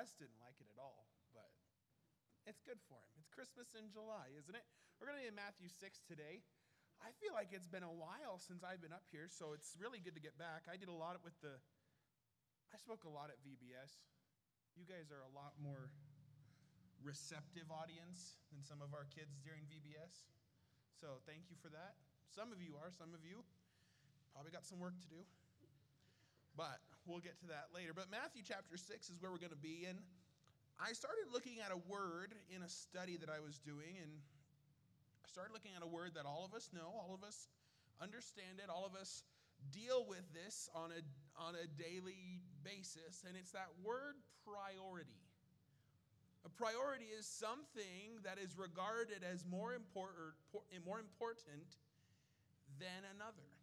Wes didn't like it at all, but it's good for him. It's Christmas in July, isn't it? We're going to be in Matthew 6 today. I feel like it's been a while since I've been up here, so it's really good to get back. I did a lot with the, I spoke a lot at VBS. You guys are a lot more receptive audience than some of our kids during VBS. So thank you for that. Some of you are, some of you probably got some work to do. But we'll get to that later. But Matthew chapter 6 is where we're going to be. And I started looking at a word in a study that I was doing, and I started looking at a word that all of us know, all of us understand it, all of us deal with this on a, on a daily basis, and it's that word priority. A priority is something that is regarded as more important, more important than another.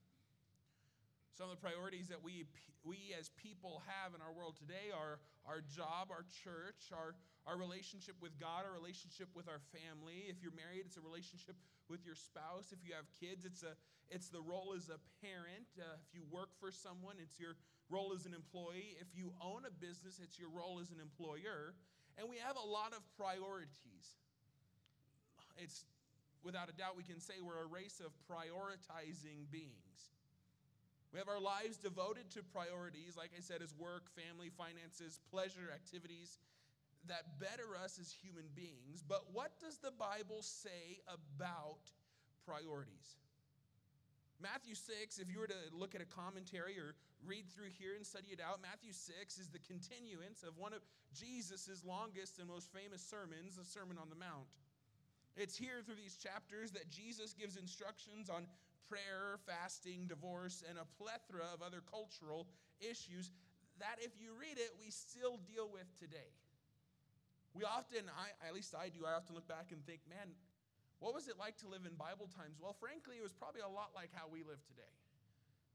Some of the priorities that we, we as people have in our world today are our job, our church, our, our relationship with God, our relationship with our family. If you're married, it's a relationship with your spouse. If you have kids, it's, a, it's the role as a parent. Uh, if you work for someone, it's your role as an employee. If you own a business, it's your role as an employer. And we have a lot of priorities. It's without a doubt, we can say we're a race of prioritizing beings. We have our lives devoted to priorities, like I said, as work, family, finances, pleasure, activities that better us as human beings. But what does the Bible say about priorities? Matthew 6, if you were to look at a commentary or read through here and study it out, Matthew 6 is the continuance of one of Jesus' longest and most famous sermons, the Sermon on the Mount. It's here through these chapters that Jesus gives instructions on prayer, fasting, divorce, and a plethora of other cultural issues that, if you read it, we still deal with today. We often, I, at least I do, I often look back and think, man, what was it like to live in Bible times? Well, frankly, it was probably a lot like how we live today.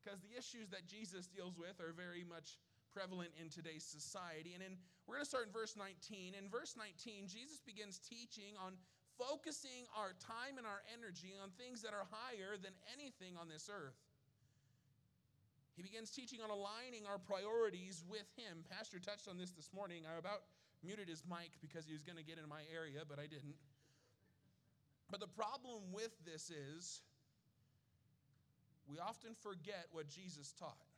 Because the issues that Jesus deals with are very much prevalent in today's society. And in, we're going to start in verse 19. In verse 19, Jesus begins teaching on focusing our time and our energy on things that are higher than anything on this earth. He begins teaching on aligning our priorities with Him. Pastor touched on this this morning. I about muted his mic because he was going to get in my area, but I didn't. But the problem with this is we often forget what Jesus taught.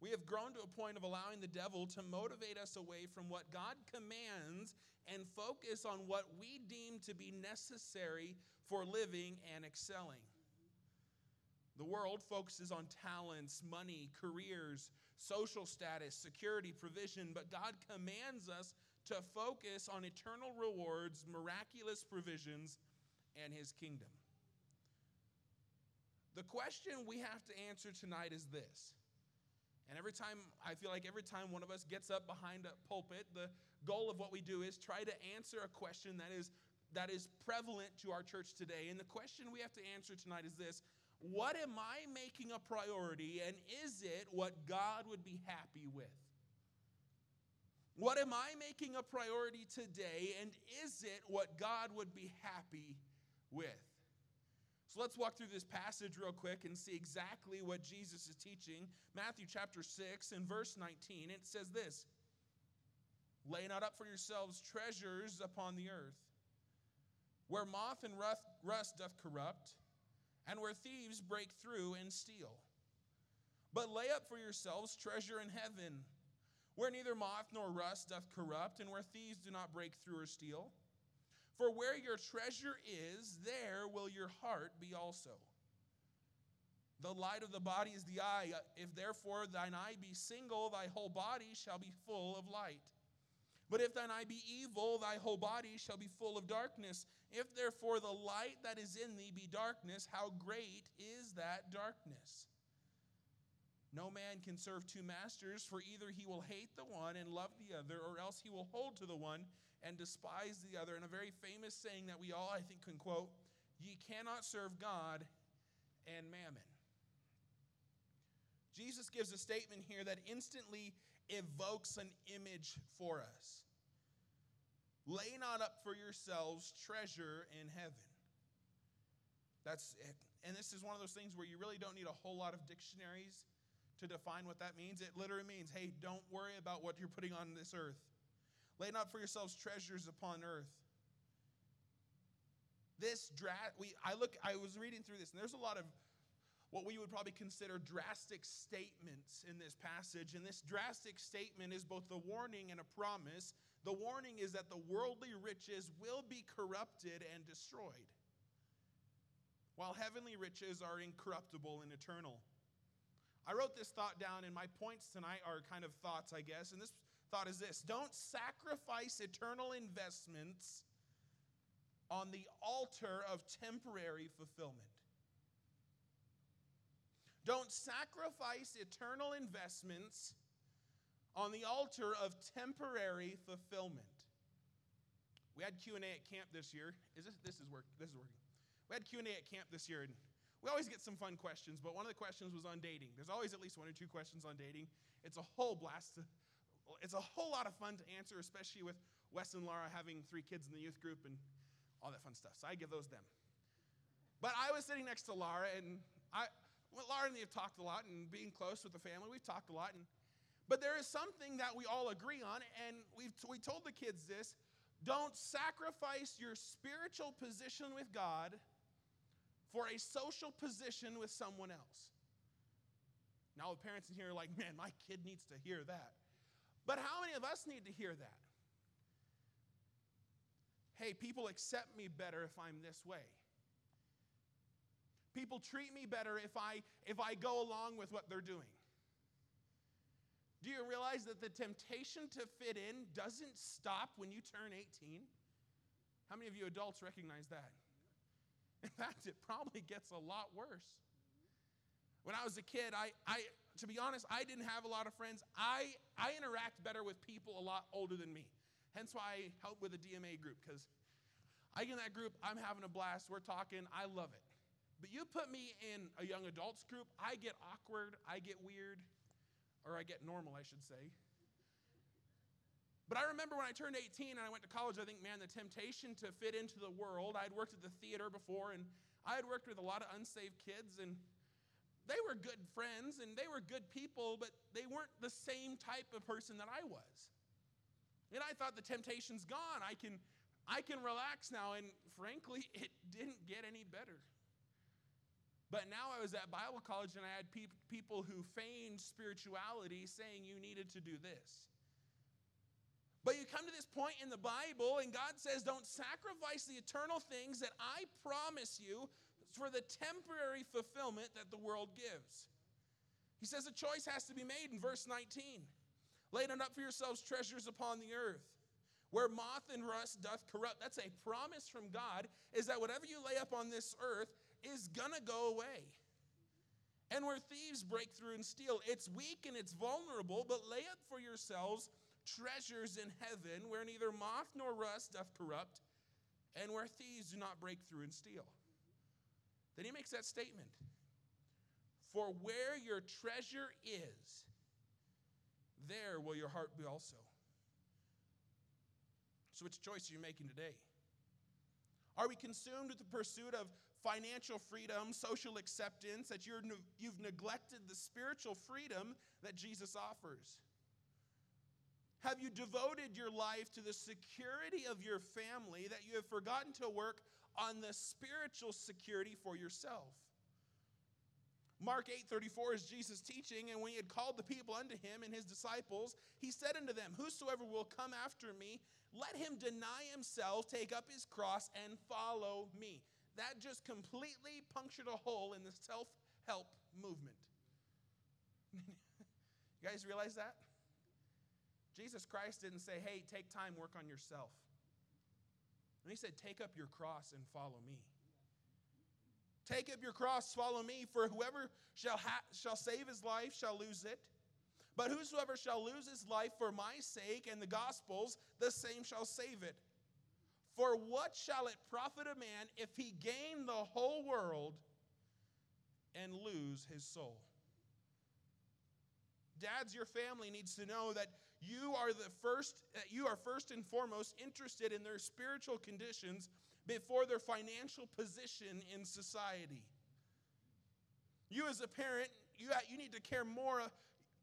We have grown to a point of allowing the devil to motivate us away from what God commands and focus on what we deem to be necessary for living and excelling. The world focuses on talents, money, careers, social status, security, provision, but God commands us to focus on eternal rewards, miraculous provisions, and His kingdom. The question we have to answer tonight is this and every time, I feel like every time one of us gets up behind a pulpit, the goal of what we do is try to answer a question that is, that is prevalent to our church today. And the question we have to answer tonight is this What am I making a priority, and is it what God would be happy with? What am I making a priority today, and is it what God would be happy with? So let's walk through this passage real quick and see exactly what Jesus is teaching. Matthew chapter 6 and verse 19, it says this Lay not up for yourselves treasures upon the earth, where moth and rust doth corrupt, and where thieves break through and steal. But lay up for yourselves treasure in heaven, where neither moth nor rust doth corrupt, and where thieves do not break through or steal. For where your treasure is, there will your heart be also. The light of the body is the eye. If therefore thine eye be single, thy whole body shall be full of light. But if thine eye be evil, thy whole body shall be full of darkness. If therefore the light that is in thee be darkness, how great is that darkness? No man can serve two masters, for either he will hate the one and love the other, or else he will hold to the one and despise the other. And a very famous saying that we all, I think, can quote Ye cannot serve God and mammon. Jesus gives a statement here that instantly evokes an image for us. Lay not up for yourselves treasure in heaven. That's it. And this is one of those things where you really don't need a whole lot of dictionaries to define what that means, it literally means, hey, don't worry about what you're putting on this earth. Lay not for yourselves treasures upon earth. This dra- we I look I was reading through this and there's a lot of what we would probably consider drastic statements in this passage and this drastic statement is both a warning and a promise. The warning is that the worldly riches will be corrupted and destroyed while heavenly riches are incorruptible and eternal. I wrote this thought down, and my points tonight are kind of thoughts, I guess. And this thought is this Don't sacrifice eternal investments on the altar of temporary fulfillment. Don't sacrifice eternal investments on the altar of temporary fulfillment. We had Q&A at camp this year. Is this this is work this is working. We had Q&A at camp this year, and we always get some fun questions, but one of the questions was on dating. There's always at least one or two questions on dating. It's a whole blast. It's a whole lot of fun to answer, especially with Wes and Laura having three kids in the youth group and all that fun stuff. So I give those them. But I was sitting next to Laura, and I, well, Laura and I have talked a lot, and being close with the family, we've talked a lot. And, but there is something that we all agree on, and we've, we told the kids this don't sacrifice your spiritual position with God for a social position with someone else. Now, the parents in here are like, man, my kid needs to hear that. But how many of us need to hear that? Hey, people accept me better if I'm this way. People treat me better if I if I go along with what they're doing. Do you realize that the temptation to fit in doesn't stop when you turn 18? How many of you adults recognize that? In fact, it probably gets a lot worse. When I was a kid, I, I to be honest, I didn't have a lot of friends. I, I interact better with people a lot older than me. Hence why I help with the DMA group, because I get in that group, I'm having a blast, we're talking, I love it. But you put me in a young adults group, I get awkward, I get weird, or I get normal, I should say. But I remember when I turned 18 and I went to college, I think, man, the temptation to fit into the world. I had worked at the theater before, and I had worked with a lot of unsaved kids, and they were good friends and they were good people, but they weren't the same type of person that I was. And I thought the temptation's gone. I can, I can relax now. And frankly, it didn't get any better. But now I was at Bible college and I had pe- people who feigned spirituality saying you needed to do this. But you come to this point in the Bible, and God says, Don't sacrifice the eternal things that I promise you for the temporary fulfillment that the world gives. He says a choice has to be made in verse 19. Lay not up for yourselves treasures upon the earth, where moth and rust doth corrupt. That's a promise from God, is that whatever you lay up on this earth is gonna go away. And where thieves break through and steal, it's weak and it's vulnerable, but lay up for yourselves treasures in heaven where neither moth nor rust doth corrupt, and where thieves do not break through and steal. Then he makes that statement For where your treasure is, there will your heart be also. So, which choice are you making today? Are we consumed with the pursuit of financial freedom, social acceptance, that you're, you've neglected the spiritual freedom that Jesus offers? Have you devoted your life to the security of your family that you have forgotten to work on the spiritual security for yourself? Mark 8:34 is Jesus teaching, and when he had called the people unto him and his disciples, he said unto them, Whosoever will come after me, let him deny himself, take up his cross, and follow me. That just completely punctured a hole in the self-help movement. you guys realize that? Jesus Christ didn't say, hey, take time, work on yourself. And he said, take up your cross and follow me. Take up your cross, follow me, for whoever shall, ha- shall save his life shall lose it. But whosoever shall lose his life for my sake and the gospel's, the same shall save it. For what shall it profit a man if he gain the whole world and lose his soul? Dads, your family needs to know that you are the first uh, you are first and foremost interested in their spiritual conditions before their financial position in society. You as a parent, you, you need to care more. Uh,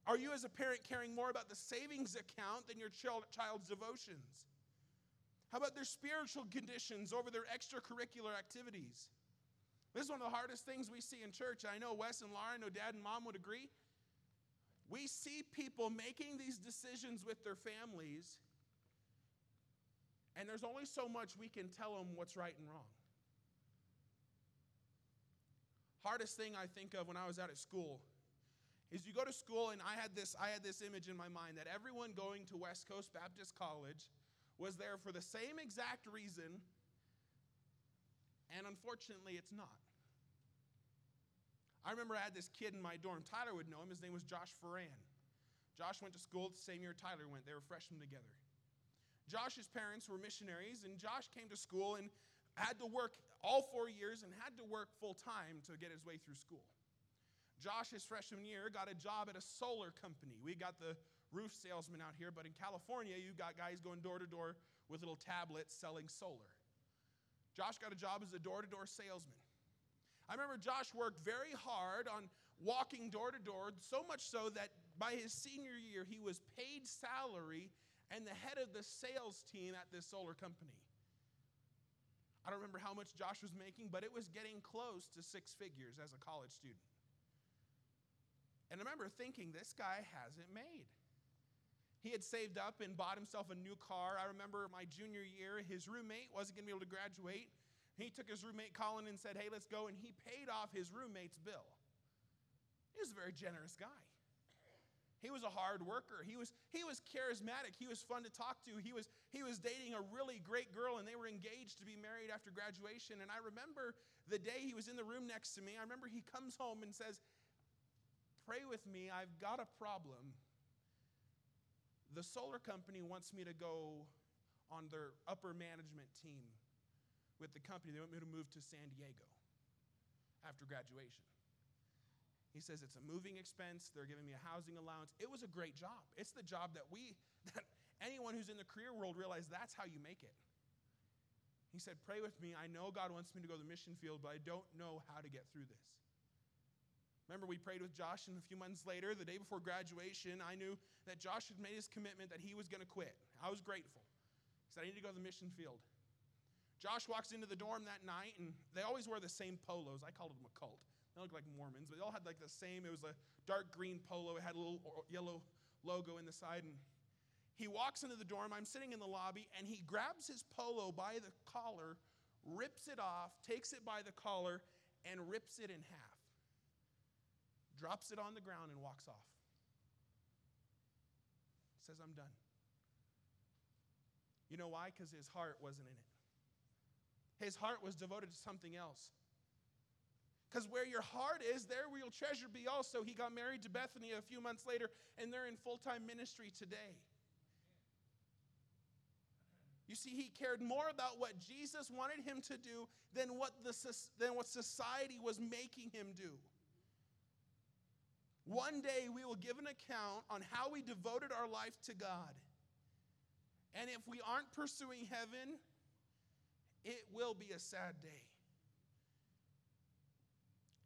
are you, as a parent, caring more about the savings account than your child, child's devotions? How about their spiritual conditions over their extracurricular activities? This is one of the hardest things we see in church. I know Wes and Laura, I know dad and mom would agree. We see people making these decisions with their families, and there's only so much we can tell them what's right and wrong. Hardest thing I think of when I was out at school is you go to school and I had this I had this image in my mind that everyone going to West Coast Baptist College was there for the same exact reason and unfortunately it's not. I remember I had this kid in my dorm. Tyler would know him. His name was Josh Ferran. Josh went to school the same year Tyler went. They were freshmen together. Josh's parents were missionaries, and Josh came to school and had to work all four years and had to work full time to get his way through school. Josh's freshman year got a job at a solar company. We got the roof salesman out here, but in California, you got guys going door to door with little tablets selling solar. Josh got a job as a door to door salesman. I remember Josh worked very hard on walking door to door, so much so that by his senior year, he was paid salary and the head of the sales team at this solar company. I don't remember how much Josh was making, but it was getting close to six figures as a college student. And I remember thinking, this guy has it made. He had saved up and bought himself a new car. I remember my junior year, his roommate wasn't going to be able to graduate. He took his roommate Colin and said, Hey, let's go. And he paid off his roommate's bill. He was a very generous guy. He was a hard worker. He was, he was charismatic. He was fun to talk to. He was, he was dating a really great girl, and they were engaged to be married after graduation. And I remember the day he was in the room next to me, I remember he comes home and says, Pray with me. I've got a problem. The solar company wants me to go on their upper management team with the company. They want me to move to San Diego after graduation. He says it's a moving expense. They're giving me a housing allowance. It was a great job. It's the job that we, that anyone who's in the career world realize that's how you make it. He said, Pray with me. I know God wants me to go to the mission field, but I don't know how to get through this. Remember, we prayed with Josh, and a few months later, the day before graduation, I knew that Josh had made his commitment that he was going to quit. I was grateful. He said, I need to go to the mission field. Josh walks into the dorm that night, and they always wear the same polos. I called them a cult. They look like Mormons, but they all had like the same. It was a dark green polo. It had a little yellow logo in the side. And he walks into the dorm. I'm sitting in the lobby, and he grabs his polo by the collar, rips it off, takes it by the collar, and rips it in half. Drops it on the ground and walks off. Says, I'm done. You know why? Because his heart wasn't in it. His heart was devoted to something else. Because where your heart is, there will your treasure be also. He got married to Bethany a few months later, and they're in full time ministry today. You see, he cared more about what Jesus wanted him to do than what, the, than what society was making him do. One day we will give an account on how we devoted our life to God. And if we aren't pursuing heaven, it will be a sad day.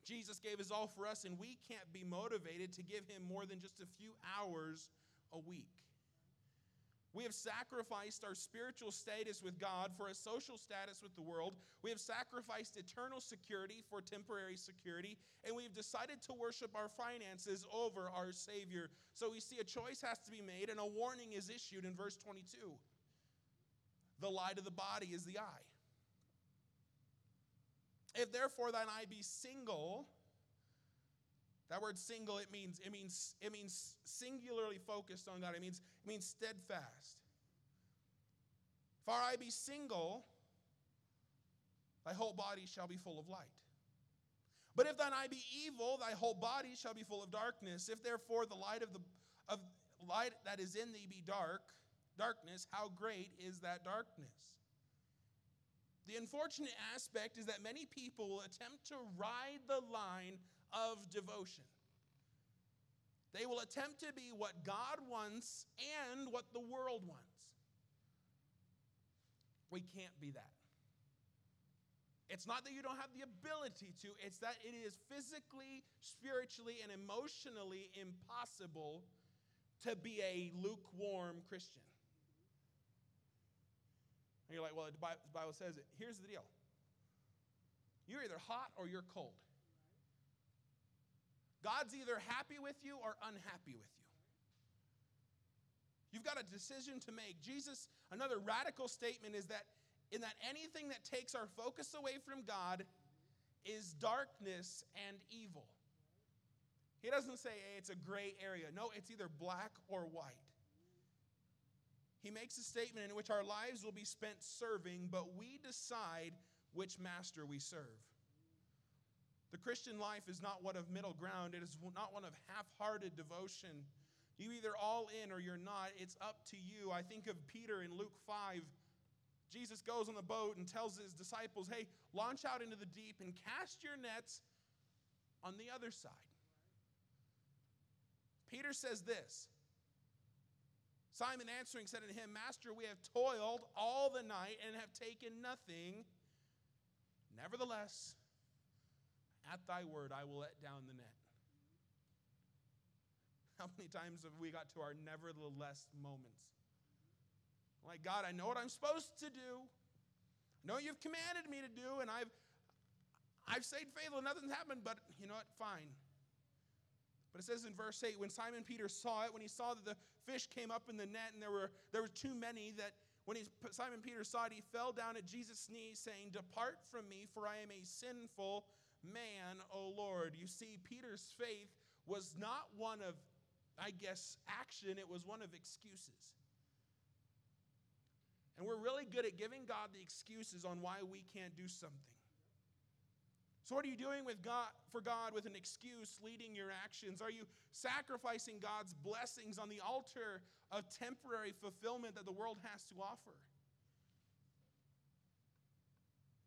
Jesus gave his all for us, and we can't be motivated to give him more than just a few hours a week. We have sacrificed our spiritual status with God for a social status with the world. We have sacrificed eternal security for temporary security. And we've decided to worship our finances over our Savior. So we see a choice has to be made, and a warning is issued in verse 22. The light of the body is the eye. If therefore thine eye be single, that word single, it means, it means, it means singularly focused on God. It means, it means steadfast. If our eye be single, thy whole body shall be full of light. But if thine eye be evil, thy whole body shall be full of darkness. If therefore the light of the of light that is in thee be dark, darkness, how great is that darkness? The unfortunate aspect is that many people will attempt to ride the line of devotion. They will attempt to be what God wants and what the world wants. We can't be that. It's not that you don't have the ability to, it's that it is physically, spiritually, and emotionally impossible to be a lukewarm Christian. And you're like, well, the Bible says it. Here's the deal you're either hot or you're cold. God's either happy with you or unhappy with you. You've got a decision to make. Jesus, another radical statement is that in that anything that takes our focus away from God is darkness and evil. He doesn't say hey, it's a gray area. No, it's either black or white. He makes a statement in which our lives will be spent serving, but we decide which master we serve. The Christian life is not one of middle ground, it is not one of half hearted devotion. You either all in or you're not. It's up to you. I think of Peter in Luke 5 Jesus goes on the boat and tells his disciples, hey, launch out into the deep and cast your nets on the other side. Peter says this Simon answering said to him, Master, we have toiled all the night and have taken nothing. Nevertheless, at thy word, I will let down the net. How many times have we got to our nevertheless moments? Like, God, I know what I'm supposed to do. I know you've commanded me to do, and I've I've stayed faithful, and nothing's happened, but you know what? Fine. But it says in verse 8, when Simon Peter saw it, when he saw that the fish came up in the net and there were there were too many, that when he, Simon Peter saw it, he fell down at Jesus' knees, saying, Depart from me, for I am a sinful man, O Lord. You see, Peter's faith was not one of, I guess, action, it was one of excuses. And we're really good at giving God the excuses on why we can't do something. So, what are you doing with God, for God with an excuse leading your actions? Are you sacrificing God's blessings on the altar of temporary fulfillment that the world has to offer?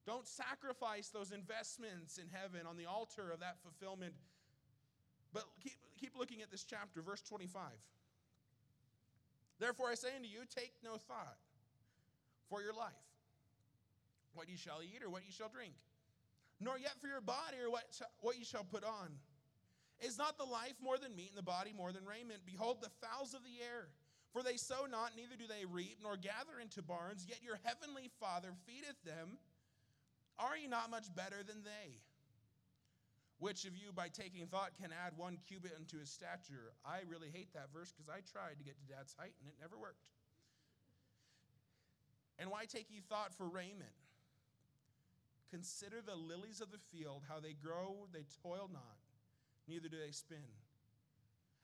Don't sacrifice those investments in heaven on the altar of that fulfillment. But keep, keep looking at this chapter, verse 25. Therefore, I say unto you, take no thought for your life, what ye shall eat or what ye shall drink, nor yet for your body or what, what ye shall put on. Is not the life more than meat and the body more than raiment? Behold, the fowls of the air, for they sow not, neither do they reap, nor gather into barns, yet your heavenly Father feedeth them. Are ye not much better than they? Which of you, by taking thought, can add one cubit unto his stature? I really hate that verse because I tried to get to dad's height and it never worked. And why take ye thought for raiment? Consider the lilies of the field, how they grow, they toil not, neither do they spin.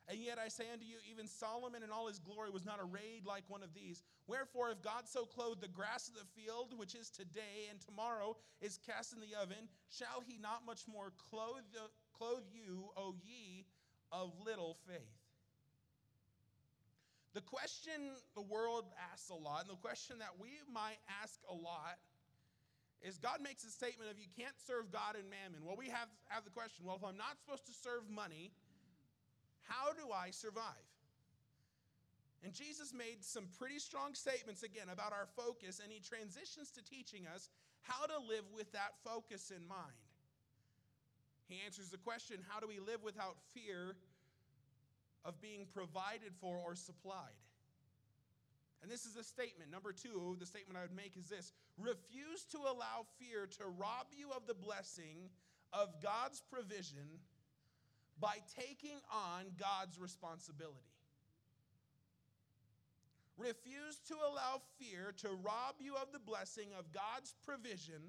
And yet I say unto you, even Solomon in all his glory was not arrayed like one of these. Wherefore, if God so clothed the grass of the field, which is today and tomorrow is cast in the oven, shall he not much more clothe, clothe you, O ye of little faith? The question the world asks a lot, and the question that we might ask a lot, is God makes a statement of you can't serve God and mammon. Well, we have, have the question well, if I'm not supposed to serve money, how do I survive? And Jesus made some pretty strong statements again about our focus, and he transitions to teaching us how to live with that focus in mind. He answers the question how do we live without fear of being provided for or supplied. And this is a statement. Number two, the statement I would make is this refuse to allow fear to rob you of the blessing of God's provision by taking on God's responsibility. Refuse to allow fear to rob you of the blessing of God's provision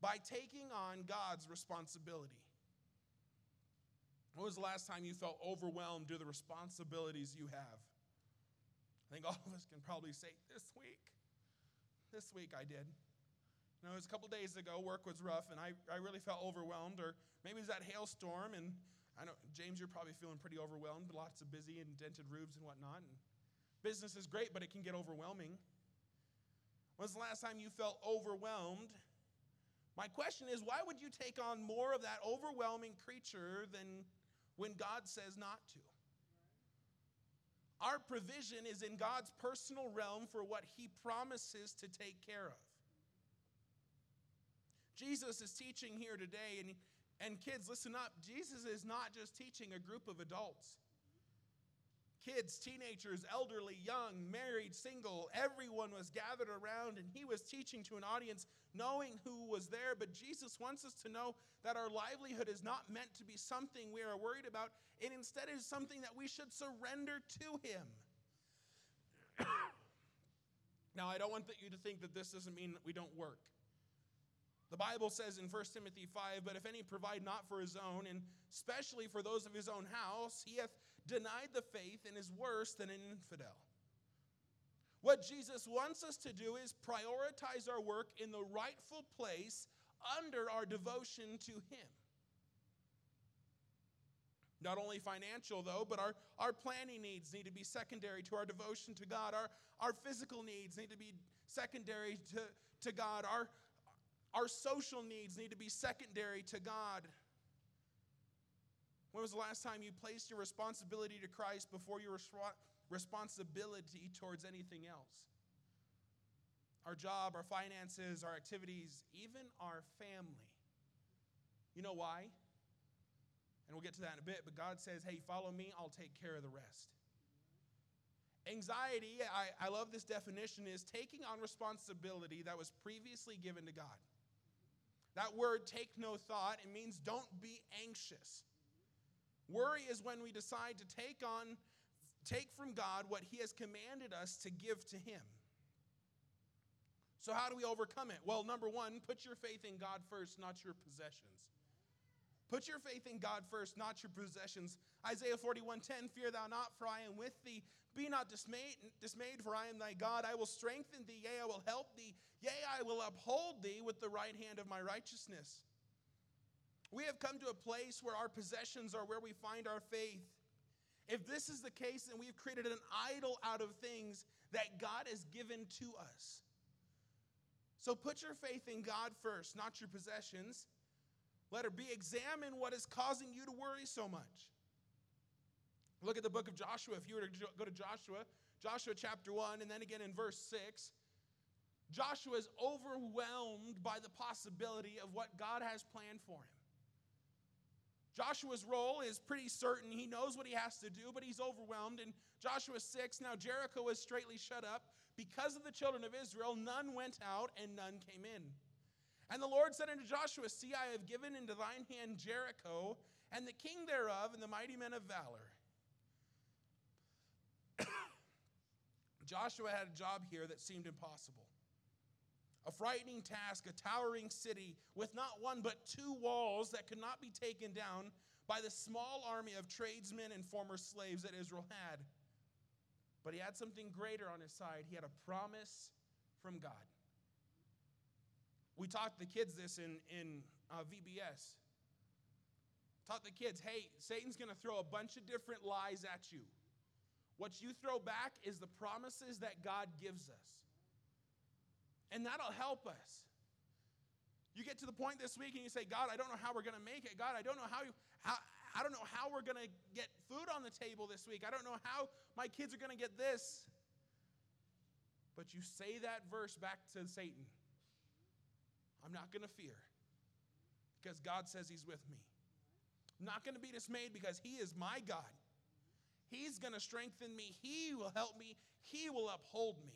by taking on God's responsibility. When was the last time you felt overwhelmed due to the responsibilities you have? I think all of us can probably say, This week. This week I did. You know, it was a couple days ago, work was rough, and I, I really felt overwhelmed. Or maybe it was that hailstorm, and I don't know, James, you're probably feeling pretty overwhelmed, lots of busy and dented roofs and whatnot. And business is great, but it can get overwhelming. When's the last time you felt overwhelmed? My question is, why would you take on more of that overwhelming creature than when God says not to. Our provision is in God's personal realm for what He promises to take care of. Jesus is teaching here today, and, and kids, listen up. Jesus is not just teaching a group of adults. Kids, teenagers, elderly, young, married, single, everyone was gathered around, and he was teaching to an audience knowing who was there. But Jesus wants us to know that our livelihood is not meant to be something we are worried about, it instead is something that we should surrender to him. now, I don't want you to think that this doesn't mean that we don't work. The Bible says in 1 Timothy 5, but if any provide not for his own, and especially for those of his own house, he hath denied the faith and is worse than an infidel. What Jesus wants us to do is prioritize our work in the rightful place under our devotion to him. Not only financial, though, but our, our planning needs need to be secondary to our devotion to God. Our, our physical needs need to be secondary to, to God. Our, our social needs need to be secondary to God. When was the last time you placed your responsibility to Christ before your responsibility towards anything else? Our job, our finances, our activities, even our family. You know why? And we'll get to that in a bit, but God says, hey, follow me, I'll take care of the rest. Anxiety, I, I love this definition, is taking on responsibility that was previously given to God. That word, take no thought, it means don't be anxious. Worry is when we decide to take on, take from God what He has commanded us to give to Him. So, how do we overcome it? Well, number one, put your faith in God first, not your possessions. Put your faith in God first, not your possessions. Isaiah 41:10, Fear thou not, for I am with thee. Be not dismayed, dismayed, for I am thy God. I will strengthen thee, yea, I will help thee. Yea, I will uphold thee with the right hand of my righteousness. We have come to a place where our possessions are where we find our faith. If this is the case, then we've created an idol out of things that God has given to us. So put your faith in God first, not your possessions. Let her be examine what is causing you to worry so much. Look at the book of Joshua. If you were to go to Joshua, Joshua chapter 1, and then again in verse 6, Joshua is overwhelmed by the possibility of what God has planned for him. Joshua's role is pretty certain. He knows what he has to do, but he's overwhelmed. In Joshua 6, now Jericho was straightly shut up. Because of the children of Israel, none went out and none came in. And the Lord said unto Joshua, See, I have given into thine hand Jericho, and the king thereof, and the mighty men of valor. Joshua had a job here that seemed impossible a frightening task, a towering city with not one but two walls that could not be taken down by the small army of tradesmen and former slaves that Israel had. But he had something greater on his side. He had a promise from God. We taught the kids this in, in uh, VBS. Taught the kids, hey, Satan's going to throw a bunch of different lies at you. What you throw back is the promises that God gives us. And that'll help us. You get to the point this week and you say, God, I don't know how we're going to make it. God, I don't know how, you, how I don't know how we're going to get food on the table this week. I don't know how my kids are going to get this. But you say that verse back to Satan. I'm not going to fear because God says he's with me. I'm not going to be dismayed because he is my God. He's going to strengthen me. He will help me. He will uphold me.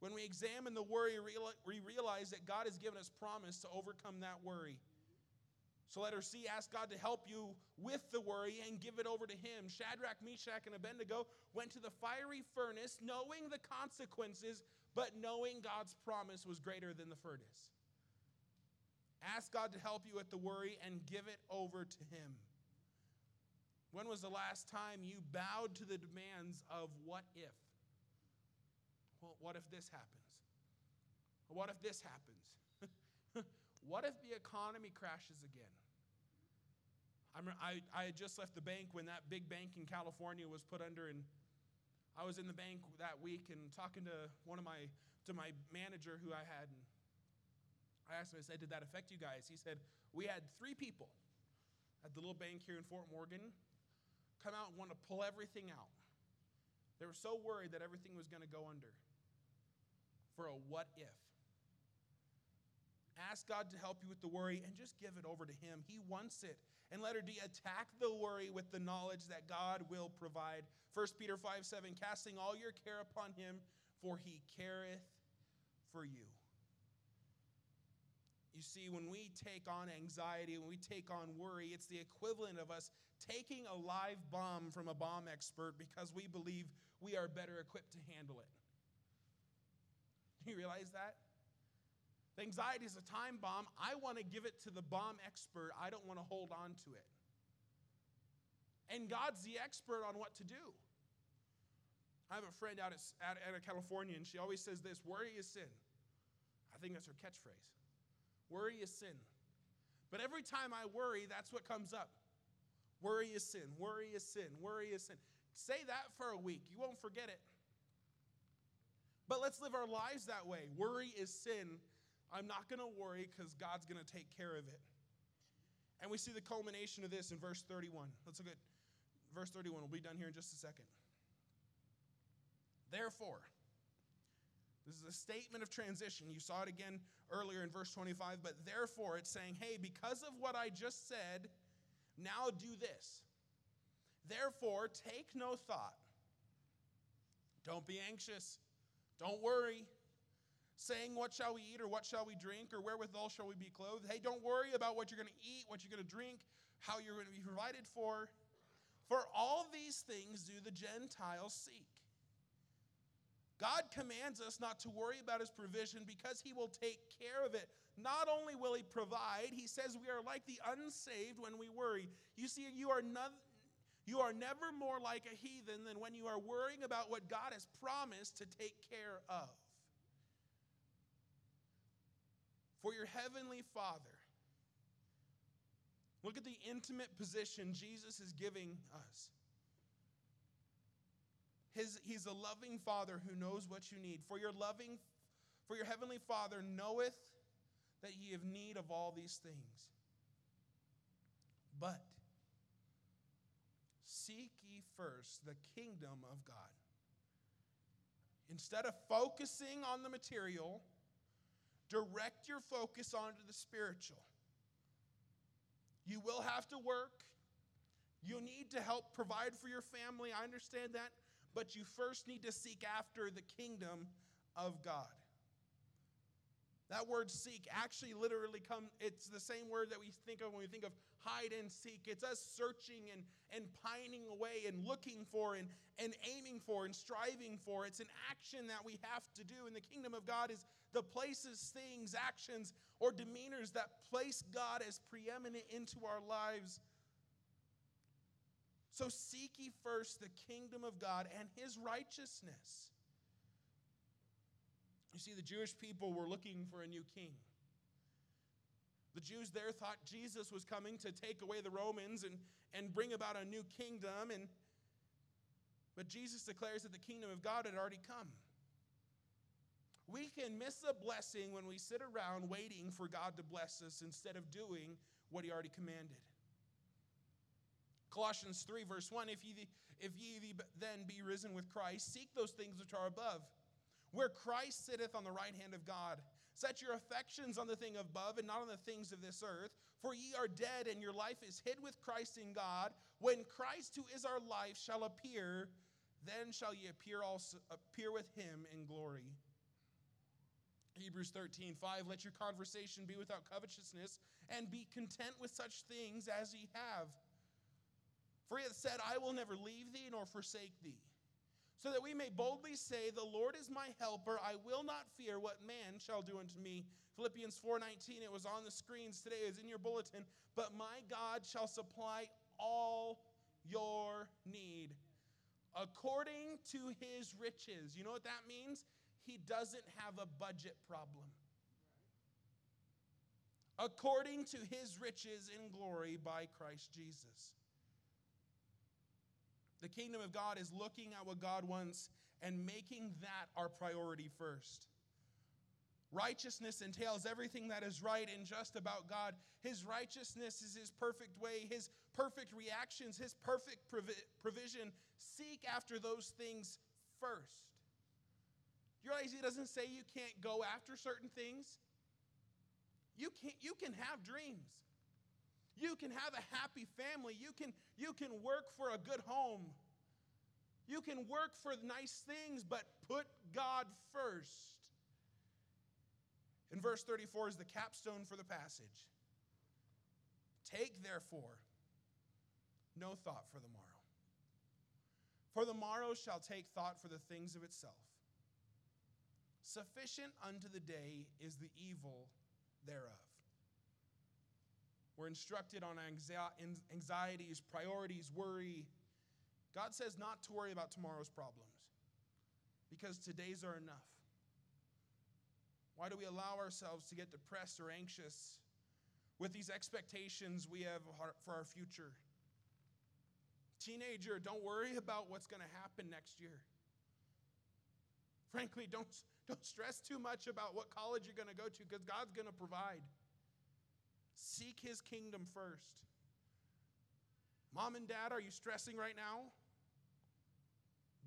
When we examine the worry, we realize that God has given us promise to overcome that worry. So let her see, ask God to help you with the worry and give it over to Him. Shadrach, Meshach, and Abednego went to the fiery furnace knowing the consequences, but knowing God's promise was greater than the furnace. Ask God to help you with the worry and give it over to Him. When was the last time you bowed to the demands of what if? Well, what if this happens? What if this happens? what if the economy crashes again? I, I had just left the bank when that big bank in California was put under, and I was in the bank that week and talking to one of my to my manager who I had, and I asked him, I said, "Did that affect you guys?" He said, "We had three people at the little bank here in Fort Morgan come out and want to pull everything out. They were so worried that everything was going to go under." for a what if. Ask God to help you with the worry and just give it over to Him. He wants it. And letter D, attack the worry with the knowledge that God will provide. 1 Peter 5 7, casting all your care upon Him, for He careth for you. You see, when we take on anxiety, when we take on worry, it's the equivalent of us taking a live bomb from a bomb expert because we believe we are better equipped to handle it. Do you realize that? The anxiety is a time bomb. I want to give it to the bomb expert. I don't want to hold on to it. And God's the expert on what to do. I have a friend out, at, out of California, and she always says this worry is sin. I think that's her catchphrase. Worry is sin. But every time I worry, that's what comes up. Worry is sin. Worry is sin. Worry is sin. Say that for a week. You won't forget it. But let's live our lives that way. Worry is sin. I'm not going to worry because God's going to take care of it. And we see the culmination of this in verse 31. Let's look at verse 31. We'll be done here in just a second. Therefore, this is a statement of transition. You saw it again earlier in verse 25, but therefore it's saying, hey, because of what I just said, now do this. Therefore, take no thought. Don't be anxious. Don't worry. Saying, What shall we eat, or what shall we drink, or wherewithal shall we be clothed? Hey, don't worry about what you're going to eat, what you're going to drink, how you're going to be provided for. For all these things do the Gentiles seek. God commands us not to worry about his provision because he will take care of it. Not only will he provide, he says we are like the unsaved when we worry. You see, you are, no, you are never more like a heathen than when you are worrying about what God has promised to take care of. For your heavenly Father, look at the intimate position Jesus is giving us. His, he's a loving father who knows what you need. For your loving, for your heavenly Father knoweth that ye have need of all these things. But seek ye first the kingdom of God. Instead of focusing on the material, direct your focus onto the spiritual. You will have to work. You need to help provide for your family. I understand that but you first need to seek after the kingdom of God. That word seek actually literally come it's the same word that we think of when we think of hide and seek. It's us searching and, and pining away and looking for and, and aiming for and striving for. It's an action that we have to do. And the kingdom of God is the places, things, actions, or demeanors that place God as preeminent into our lives so seek ye first the kingdom of God and his righteousness. You see, the Jewish people were looking for a new king. The Jews there thought Jesus was coming to take away the Romans and, and bring about a new kingdom. And, but Jesus declares that the kingdom of God had already come. We can miss a blessing when we sit around waiting for God to bless us instead of doing what he already commanded. Colossians 3, verse 1 If ye, if ye then be risen with Christ, seek those things which are above, where Christ sitteth on the right hand of God. Set your affections on the thing above and not on the things of this earth. For ye are dead, and your life is hid with Christ in God. When Christ, who is our life, shall appear, then shall ye appear also appear with him in glory. Hebrews 13, 5, let your conversation be without covetousness, and be content with such things as ye have. For he hath said, I will never leave thee nor forsake thee. So that we may boldly say, The Lord is my helper, I will not fear what man shall do unto me. Philippians 4:19, it was on the screens today, it's in your bulletin. But my God shall supply all your need according to his riches. You know what that means? He doesn't have a budget problem. According to his riches in glory by Christ Jesus. The kingdom of God is looking at what God wants and making that our priority first. Righteousness entails everything that is right and just about God. His righteousness is His perfect way, His perfect reactions, His perfect provi- provision. Seek after those things first. You realize He doesn't say you can't go after certain things? You can, you can have dreams. You can have a happy family. You can, you can work for a good home. You can work for nice things, but put God first. In verse 34 is the capstone for the passage. Take, therefore, no thought for the morrow. For the morrow shall take thought for the things of itself. Sufficient unto the day is the evil thereof. We're instructed on anxieties, priorities, worry. God says not to worry about tomorrow's problems because today's are enough. Why do we allow ourselves to get depressed or anxious with these expectations we have for our future? Teenager, don't worry about what's going to happen next year. Frankly, don't, don't stress too much about what college you're going to go to because God's going to provide. Seek his kingdom first. Mom and dad, are you stressing right now?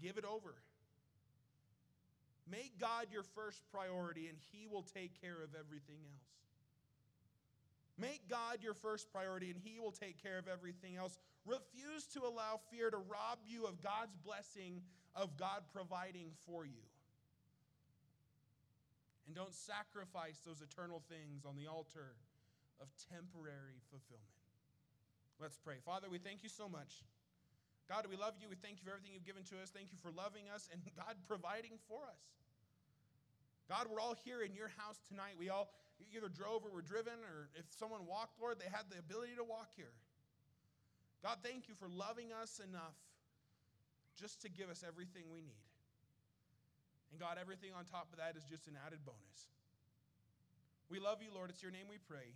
Give it over. Make God your first priority, and He will take care of everything else. Make God your first priority, and He will take care of everything else. Refuse to allow fear to rob you of God's blessing, of God providing for you. And don't sacrifice those eternal things on the altar of temporary fulfillment. Let's pray. Father, we thank you so much. God, we love you. We thank you for everything you've given to us. Thank you for loving us and God providing for us. God, we're all here in your house tonight. We all either drove or were driven, or if someone walked, Lord, they had the ability to walk here. God, thank you for loving us enough just to give us everything we need. And God, everything on top of that is just an added bonus. We love you, Lord. It's your name we pray.